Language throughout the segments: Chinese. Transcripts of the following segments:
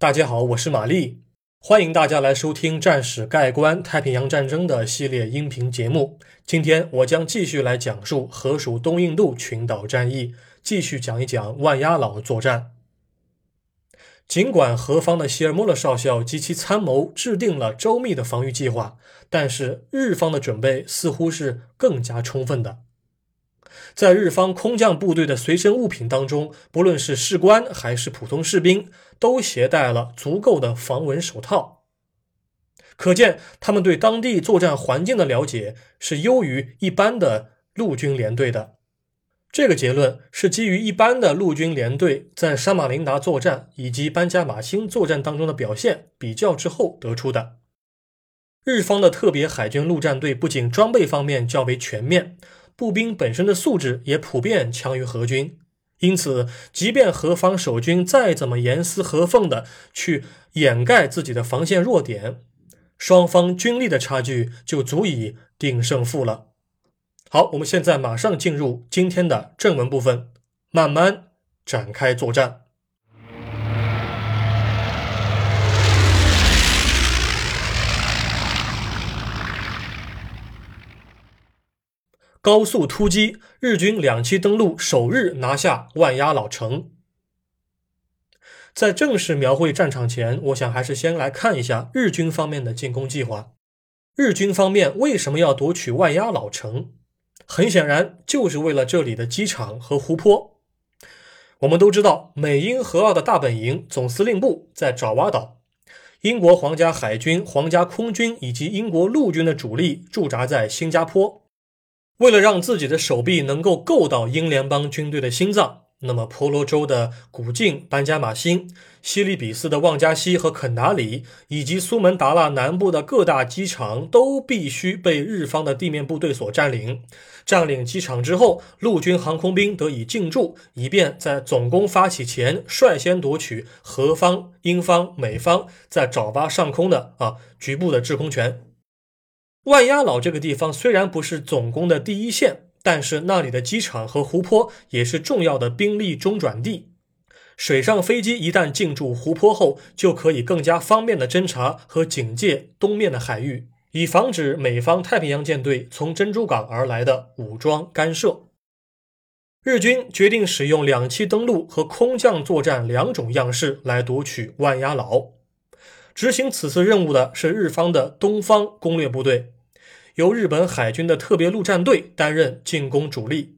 大家好，我是玛丽，欢迎大家来收听《战史概观太平洋战争》的系列音频节目。今天我将继续来讲述河属东印度群岛战役，继续讲一讲万鸭老作战。尽管何方的希尔莫勒少校及其参谋制定了周密的防御计划，但是日方的准备似乎是更加充分的。在日方空降部队的随身物品当中，不论是士官还是普通士兵，都携带了足够的防蚊手套。可见他们对当地作战环境的了解是优于一般的陆军连队的。这个结论是基于一般的陆军连队在沙马林达作战以及班加马星作战当中的表现比较之后得出的。日方的特别海军陆战队不仅装备方面较为全面，步兵本身的素质也普遍强于何军。因此，即便何方守军再怎么严丝合缝的去掩盖自己的防线弱点，双方军力的差距就足以定胜负了。好，我们现在马上进入今天的正文部分，慢慢展开作战。高速突击，日军两栖登陆，首日拿下万鸭老城。在正式描绘战场前，我想还是先来看一下日军方面的进攻计划。日军方面为什么要夺取万鸭老城？很显然，就是为了这里的机场和湖泊。我们都知道，美英合澳的大本营总司令部在爪哇岛，英国皇家海军、皇家空军以及英国陆军的主力驻扎在新加坡。为了让自己的手臂能够够到英联邦军队的心脏。那么，婆罗洲的古晋、班加马星、西里比斯的旺加西和肯达里，以及苏门答腊南部的各大机场，都必须被日方的地面部队所占领。占领机场之后，陆军航空兵得以进驻，以便在总攻发起前率先夺取何方、英方、美方在爪哇上空的啊局部的制空权。万鸭老这个地方虽然不是总攻的第一线。但是那里的机场和湖泊也是重要的兵力中转地，水上飞机一旦进驻湖泊后，就可以更加方便的侦察和警戒东面的海域，以防止美方太平洋舰队从珍珠港而来的武装干涉。日军决定使用两栖登陆和空降作战两种样式来夺取万鸭老。执行此次任务的是日方的东方攻略部队。由日本海军的特别陆战队担任进攻主力，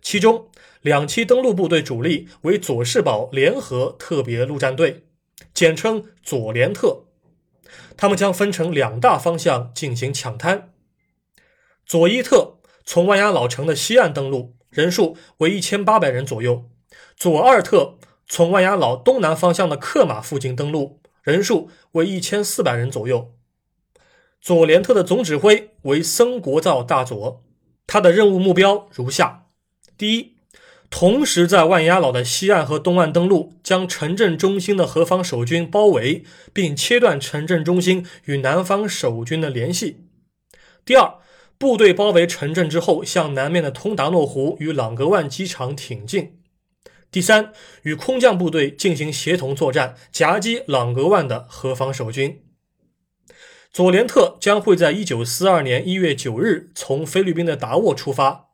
其中两栖登陆部队主力为佐世保联合特别陆战队，简称佐联特。他们将分成两大方向进行抢滩。佐伊特从万鸭老城的西岸登陆，人数为一千八百人左右；佐二特从万鸭老东南方向的克马附近登陆，人数为一千四百人左右。佐连特的总指挥为森国造大佐，他的任务目标如下：第一，同时在万鸭老的西岸和东岸登陆，将城镇中心的何方守军包围，并切断城镇中心与南方守军的联系；第二，部队包围城镇之后，向南面的通达诺湖与朗格万机场挺进；第三，与空降部队进行协同作战，夹击朗格万的何方守军。佐连特将会在一九四二年一月九日从菲律宾的达沃出发，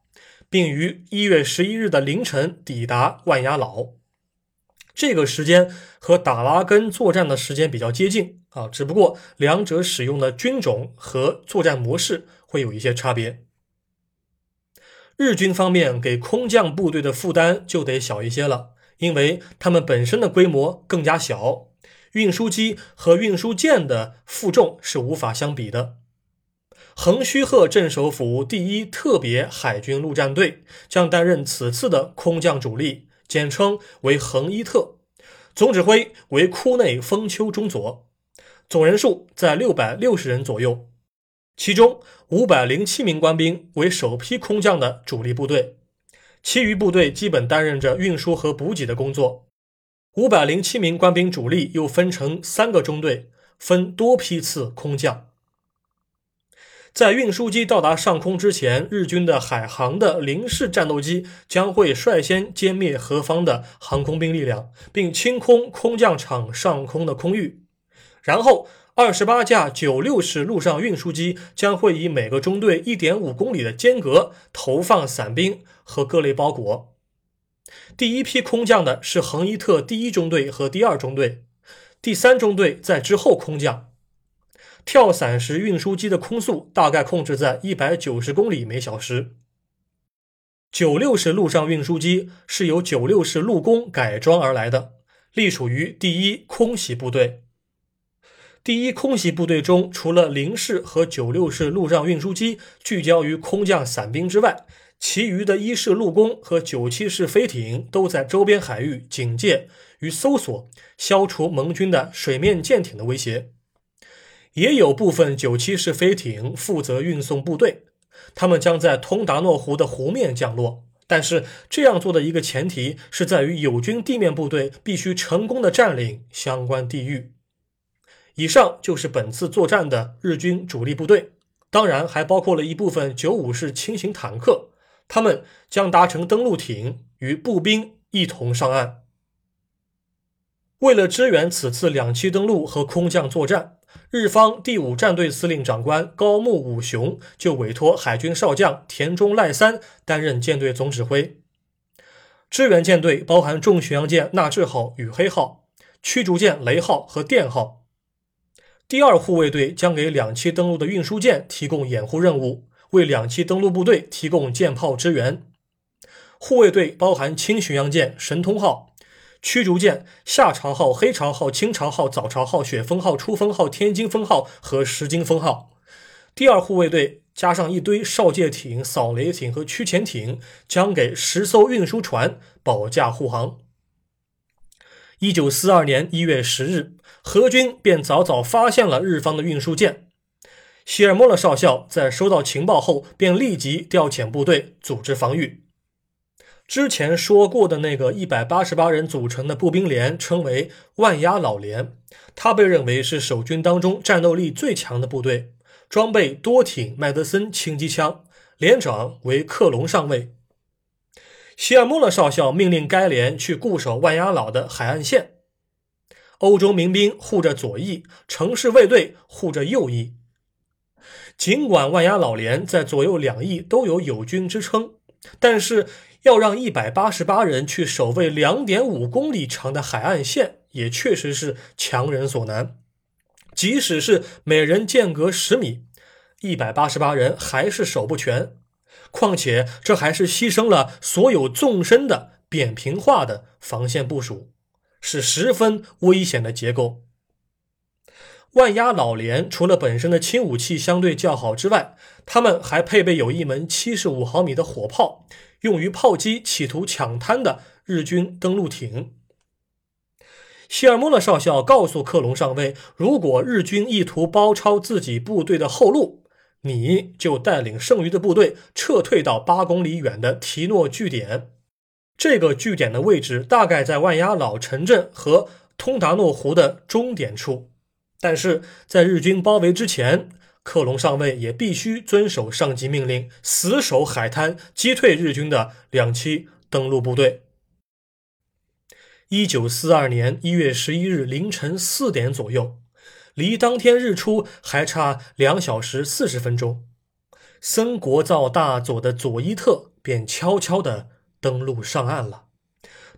并于一月十一日的凌晨抵达万鸭老。这个时间和打拉根作战的时间比较接近啊，只不过两者使用的军种和作战模式会有一些差别。日军方面给空降部队的负担就得小一些了，因为他们本身的规模更加小。运输机和运输舰的负重是无法相比的。横须贺镇守府第一特别海军陆战队将担任此次的空降主力，简称为横一特，总指挥为库内丰丘中佐，总人数在六百六十人左右，其中五百零七名官兵为首批空降的主力部队，其余部队基本担任着运输和补给的工作。五百零七名官兵主力又分成三个中队，分多批次空降。在运输机到达上空之前，日军的海航的零式战斗机将会率先歼灭何方的航空兵力量，并清空空降场上空的空域。然后，二十八架九六式陆上运输机将会以每个中队一点五公里的间隔投放伞兵和各类包裹。第一批空降的是恒伊特第一中队和第二中队，第三中队在之后空降。跳伞时，运输机的空速大概控制在一百九十公里每小时。九六式陆上运输机是由九六式陆攻改装而来的，隶属于第一空袭部队。第一空袭部队中，除了零式和九六式陆上运输机聚焦于空降伞兵之外，其余的一式陆攻和九七式飞艇都在周边海域警戒与搜索，消除盟军的水面舰艇的威胁。也有部分九七式飞艇负责运送部队，他们将在通达诺湖的湖面降落。但是这样做的一个前提是在于友军地面部队必须成功的占领相关地域。以上就是本次作战的日军主力部队，当然还包括了一部分九五式轻型坦克，他们将搭乘登陆艇与步兵一同上岸。为了支援此次两栖登陆和空降作战。日方第五战队司令长官高木武雄就委托海军少将田中赖三担任舰队总指挥。支援舰队包含重巡洋舰纳智号与黑号、驱逐舰雷号和电号。第二护卫队将给两栖登陆的运输舰提供掩护任务，为两栖登陆部队提供舰炮支援。护卫队包含轻巡洋舰神通号。驱逐舰夏朝号、黑潮号、清朝号、早朝号、雪峰号、出风号、天津风号和石金风号，第二护卫队加上一堆哨戒艇、扫雷艇和驱潜艇，将给十艘运输船保驾护航。一九四二年一月十日，何军便早早发现了日方的运输舰。希尔莫勒少校在收到情报后，便立即调遣部队组织防御。之前说过的那个一百八十八人组成的步兵连称为万鸭老连，它被认为是守军当中战斗力最强的部队，装备多挺麦德森轻机枪，连长为克隆上尉。希尔莫勒少校命令该连去固守万压老的海岸线，欧洲民兵护着左翼，城市卫队护着右翼。尽管万压老连在左右两翼都有友军支撑，但是。要让一百八十八人去守卫两点五公里长的海岸线，也确实是强人所难。即使是每人间隔十米，一百八十八人还是守不全。况且这还是牺牲了所有纵深的扁平化的防线部署，是十分危险的结构。万压老连除了本身的轻武器相对较好之外，他们还配备有一门七十五毫米的火炮。用于炮击企图抢滩的日军登陆艇。希尔莫勒少校告诉克隆上尉：“如果日军意图包抄自己部队的后路，你就带领剩余的部队撤退到八公里远的提诺据点。这个据点的位置大概在万压老城镇和通达诺湖的终点处。但是在日军包围之前。”克隆上尉也必须遵守上级命令，死守海滩，击退日军的两栖登陆部队。一九四二年一月十一日凌晨四点左右，离当天日出还差两小时四十分钟，森国造大佐的佐伊特便悄悄地登陆上岸了。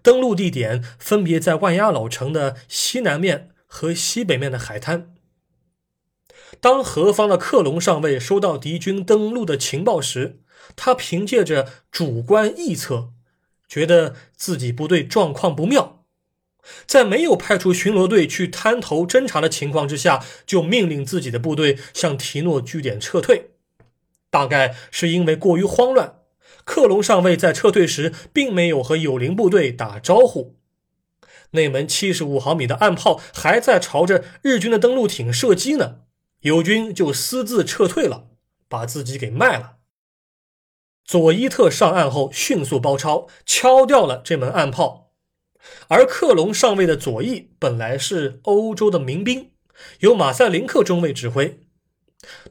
登陆地点分别在万压老城的西南面和西北面的海滩。当何方的克隆上尉收到敌军登陆的情报时，他凭借着主观臆测，觉得自己部队状况不妙，在没有派出巡逻队去滩头侦查的情况之下，就命令自己的部队向提诺据点撤退。大概是因为过于慌乱，克隆上尉在撤退时并没有和友邻部队打招呼。那门七十五毫米的暗炮还在朝着日军的登陆艇射击呢。友军就私自撤退了，把自己给卖了。佐伊特上岸后迅速包抄，敲掉了这门暗炮。而克隆上尉的左翼本来是欧洲的民兵，由马赛林克中尉指挥。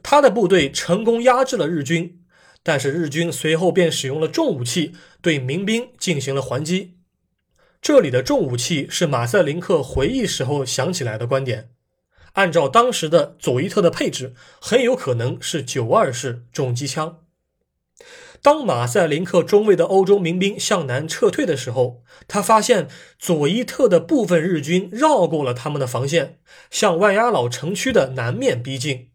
他的部队成功压制了日军，但是日军随后便使用了重武器对民兵进行了还击。这里的重武器是马塞林克回忆时候想起来的观点。按照当时的佐伊特的配置，很有可能是九二式重机枪。当马赛林克中尉的欧洲民兵向南撤退的时候，他发现佐伊特的部分日军绕过了他们的防线，向万压老城区的南面逼近。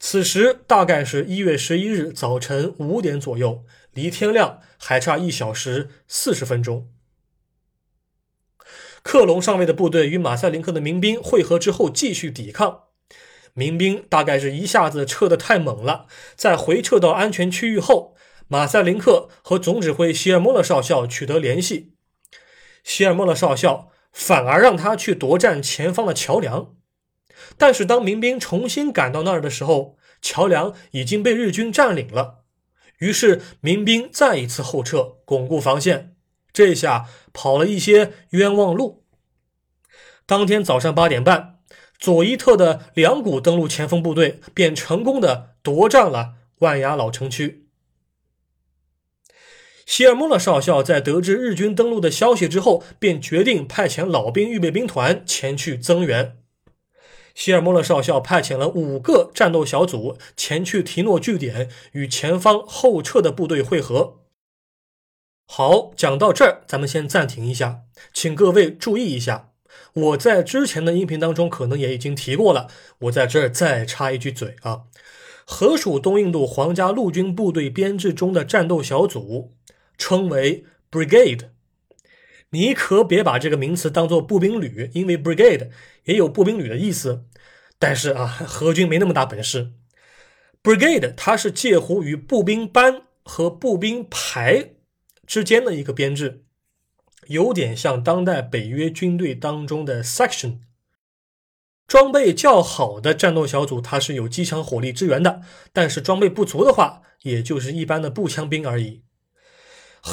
此时大概是一月十一日早晨五点左右，离天亮还差一小时四十分钟。克隆上尉的部队与马赛林克的民兵会合之后，继续抵抗。民兵大概是一下子撤得太猛了，在回撤到安全区域后，马赛林克和总指挥希尔莫勒少校取得联系。希尔莫勒少校反而让他去夺占前方的桥梁，但是当民兵重新赶到那儿的时候，桥梁已经被日军占领了。于是民兵再一次后撤，巩固防线。这下跑了一些冤枉路。当天早上八点半，佐伊特的两股登陆前锋部队便成功的夺占了万雅老城区。希尔莫勒少校在得知日军登陆的消息之后，便决定派遣老兵预备兵团前去增援。希尔莫勒少校派遣了五个战斗小组前去提诺据点，与前方后撤的部队会合。好，讲到这儿，咱们先暂停一下，请各位注意一下，我在之前的音频当中可能也已经提过了，我在这儿再插一句嘴啊，河属东印度皇家陆军部队编制中的战斗小组称为 brigade，你可别把这个名词当做步兵旅，因为 brigade 也有步兵旅的意思，但是啊，何军没那么大本事，brigade 它是介乎于步兵班和步兵排。之间的一个编制，有点像当代北约军队当中的 section。装备较好的战斗小组，它是有机枪火力支援的；但是装备不足的话，也就是一般的步枪兵而已。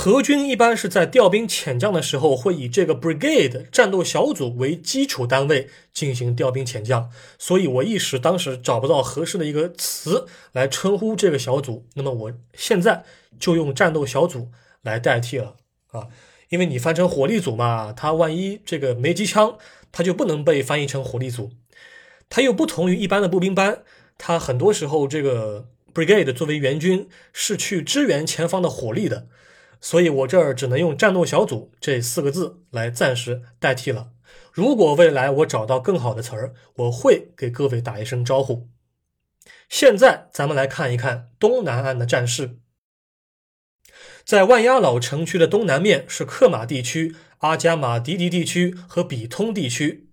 俄军一般是在调兵遣将的时候，会以这个 brigade 战斗小组为基础单位进行调兵遣将，所以我一时当时找不到合适的一个词来称呼这个小组，那么我现在就用战斗小组。来代替了啊，因为你翻成火力组嘛，它万一这个没机枪，它就不能被翻译成火力组。它又不同于一般的步兵班，它很多时候这个 brigade 作为援军是去支援前方的火力的，所以我这儿只能用战斗小组这四个字来暂时代替了。如果未来我找到更好的词儿，我会给各位打一声招呼。现在咱们来看一看东南岸的战事。在万压老城区的东南面是克马地区、阿加马迪迪地区和比通地区。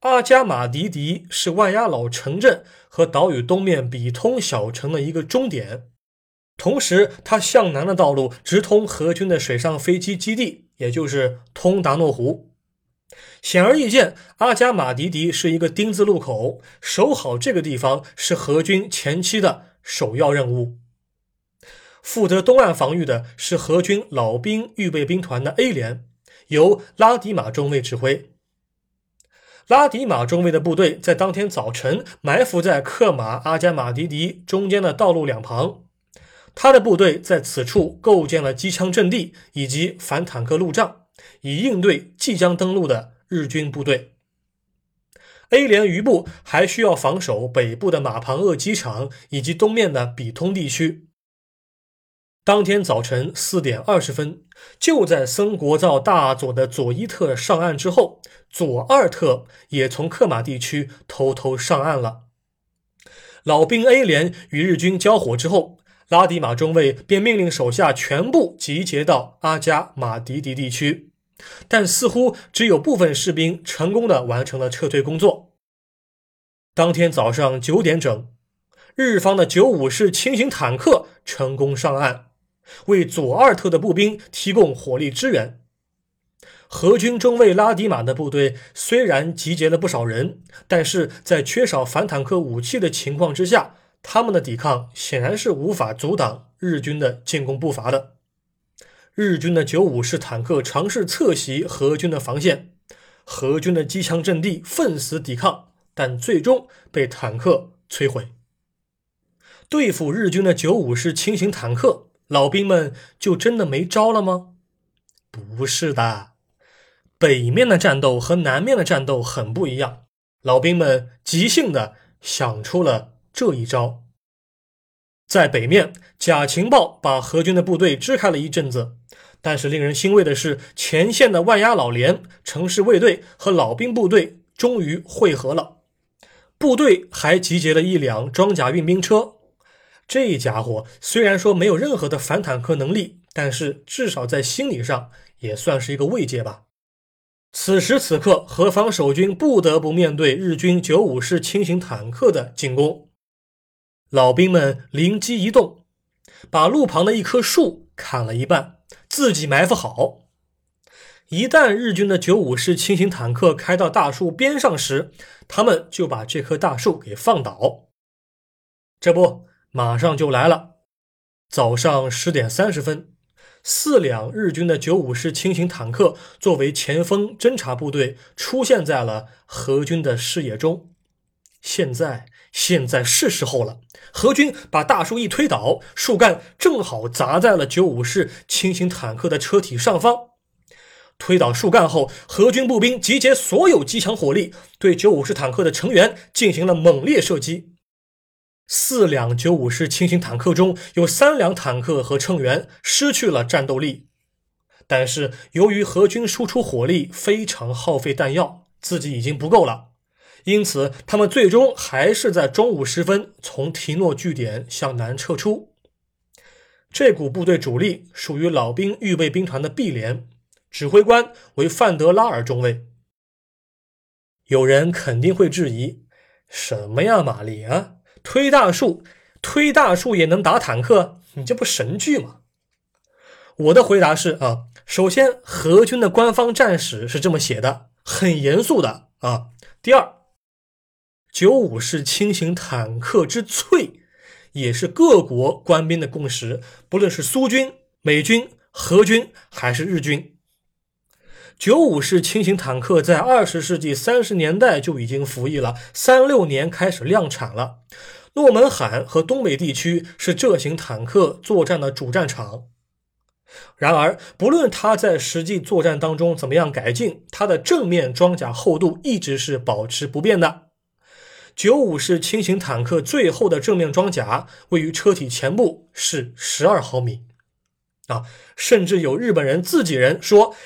阿加马迪迪是万压老城镇和岛屿东面比通小城的一个终点，同时它向南的道路直通俄军的水上飞机基地，也就是通达诺湖。显而易见，阿加马迪迪是一个丁字路口，守好这个地方是俄军前期的首要任务。负责东岸防御的是俄军老兵预备兵团的 A 连，由拉迪马中尉指挥。拉迪马中尉的部队在当天早晨埋伏在克马阿加马迪迪中间的道路两旁，他的部队在此处构建了机枪阵地以及反坦克路障，以应对即将登陆的日军部队。A 连余部还需要防守北部的马庞厄机场以及东面的比通地区。当天早晨四点二十分，就在森国造大佐的佐伊特上岸之后，佐二特也从克马地区偷偷上岸了。老兵 A 连与日军交火之后，拉迪马中尉便命令手下全部集结到阿加马迪迪地区，但似乎只有部分士兵成功的完成了撤退工作。当天早上九点整，日方的九五式轻型坦克成功上岸。为佐尔特的步兵提供火力支援。俄军中尉拉迪马的部队虽然集结了不少人，但是在缺少反坦克武器的情况之下，他们的抵抗显然是无法阻挡日军的进攻步伐的。日军的九五式坦克尝试侧袭俄军的防线，俄军的机枪阵地奋死抵抗，但最终被坦克摧毁。对付日军的九五式轻型坦克，老兵们就真的没招了吗？不是的，北面的战斗和南面的战斗很不一样。老兵们即兴的想出了这一招。在北面，假情报把何军的部队支开了一阵子，但是令人欣慰的是，前线的万压老连、城市卫队和老兵部队终于汇合了。部队还集结了一辆装甲运兵车。这家伙虽然说没有任何的反坦克能力，但是至少在心理上也算是一个慰藉吧。此时此刻，何方守军不得不面对日军九五式轻型坦克的进攻。老兵们灵机一动，把路旁的一棵树砍了一半，自己埋伏好。一旦日军的九五式轻型坦克开到大树边上时，他们就把这棵大树给放倒。这不，马上就来了。早上十点三十分，四辆日军的九五式轻型坦克作为前锋侦察部队出现在了何军的视野中。现在。现在是时候了，何军把大树一推倒，树干正好砸在了九五式轻型坦克的车体上方。推倒树干后，何军步兵集结所有机枪火力，对九五式坦克的成员进行了猛烈射击。四辆九五式轻型坦克中有三辆坦克和乘员失去了战斗力，但是由于何军输出火力非常耗费弹药，自己已经不够了。因此，他们最终还是在中午时分从提诺据点向南撤出。这股部队主力属于老兵预备兵团的 B 连，指挥官为范德拉尔中尉。有人肯定会质疑：什么呀，玛丽啊，推大树，推大树也能打坦克？你这不神剧吗？我的回答是啊，首先，何军的官方战史是这么写的，很严肃的啊。第二。九五式轻型坦克之脆，也是各国官兵的共识。不论是苏军、美军、荷军还是日军，九五式轻型坦克在二十世纪三十年代就已经服役了，三六年开始量产了。诺门罕和东北地区是这型坦克作战的主战场。然而，不论它在实际作战当中怎么样改进，它的正面装甲厚度一直是保持不变的。九五式轻型坦克最后的正面装甲位于车体前部，是十二毫米。啊，甚至有日本人自己人说，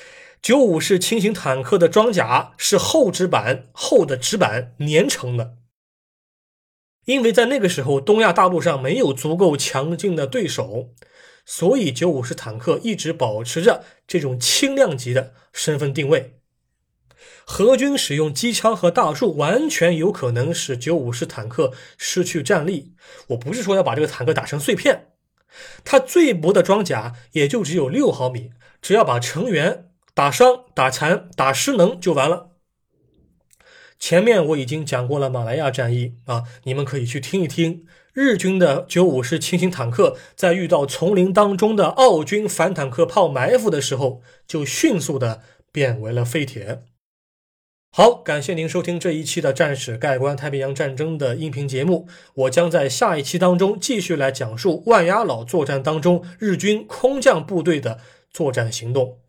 九五式轻型坦克的装甲是厚纸板厚的纸板粘成的。因为在那个时候，东亚大陆上没有足够强劲的对手，所以九五式坦克一直保持着这种轻量级的身份定位。何军使用机枪和大树，完全有可能使九五式坦克失去战力。我不是说要把这个坦克打成碎片，它最薄的装甲也就只有六毫米，只要把成员打伤、打残、打失能就完了。前面我已经讲过了马来亚战役啊，你们可以去听一听。日军的九五式轻型坦克在遇到丛林当中的澳军反坦克炮埋伏的时候，就迅速的变为了废铁。好，感谢您收听这一期的《战史概观太平洋战争》的音频节目。我将在下一期当中继续来讲述万压老作战当中日军空降部队的作战行动。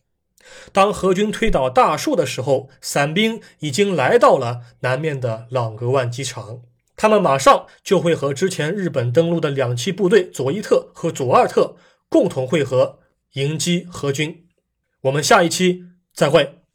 当何军推倒大树的时候，伞兵已经来到了南面的朗格万机场，他们马上就会和之前日本登陆的两栖部队佐伊特和佐二特共同会合，迎击何军。我们下一期再会。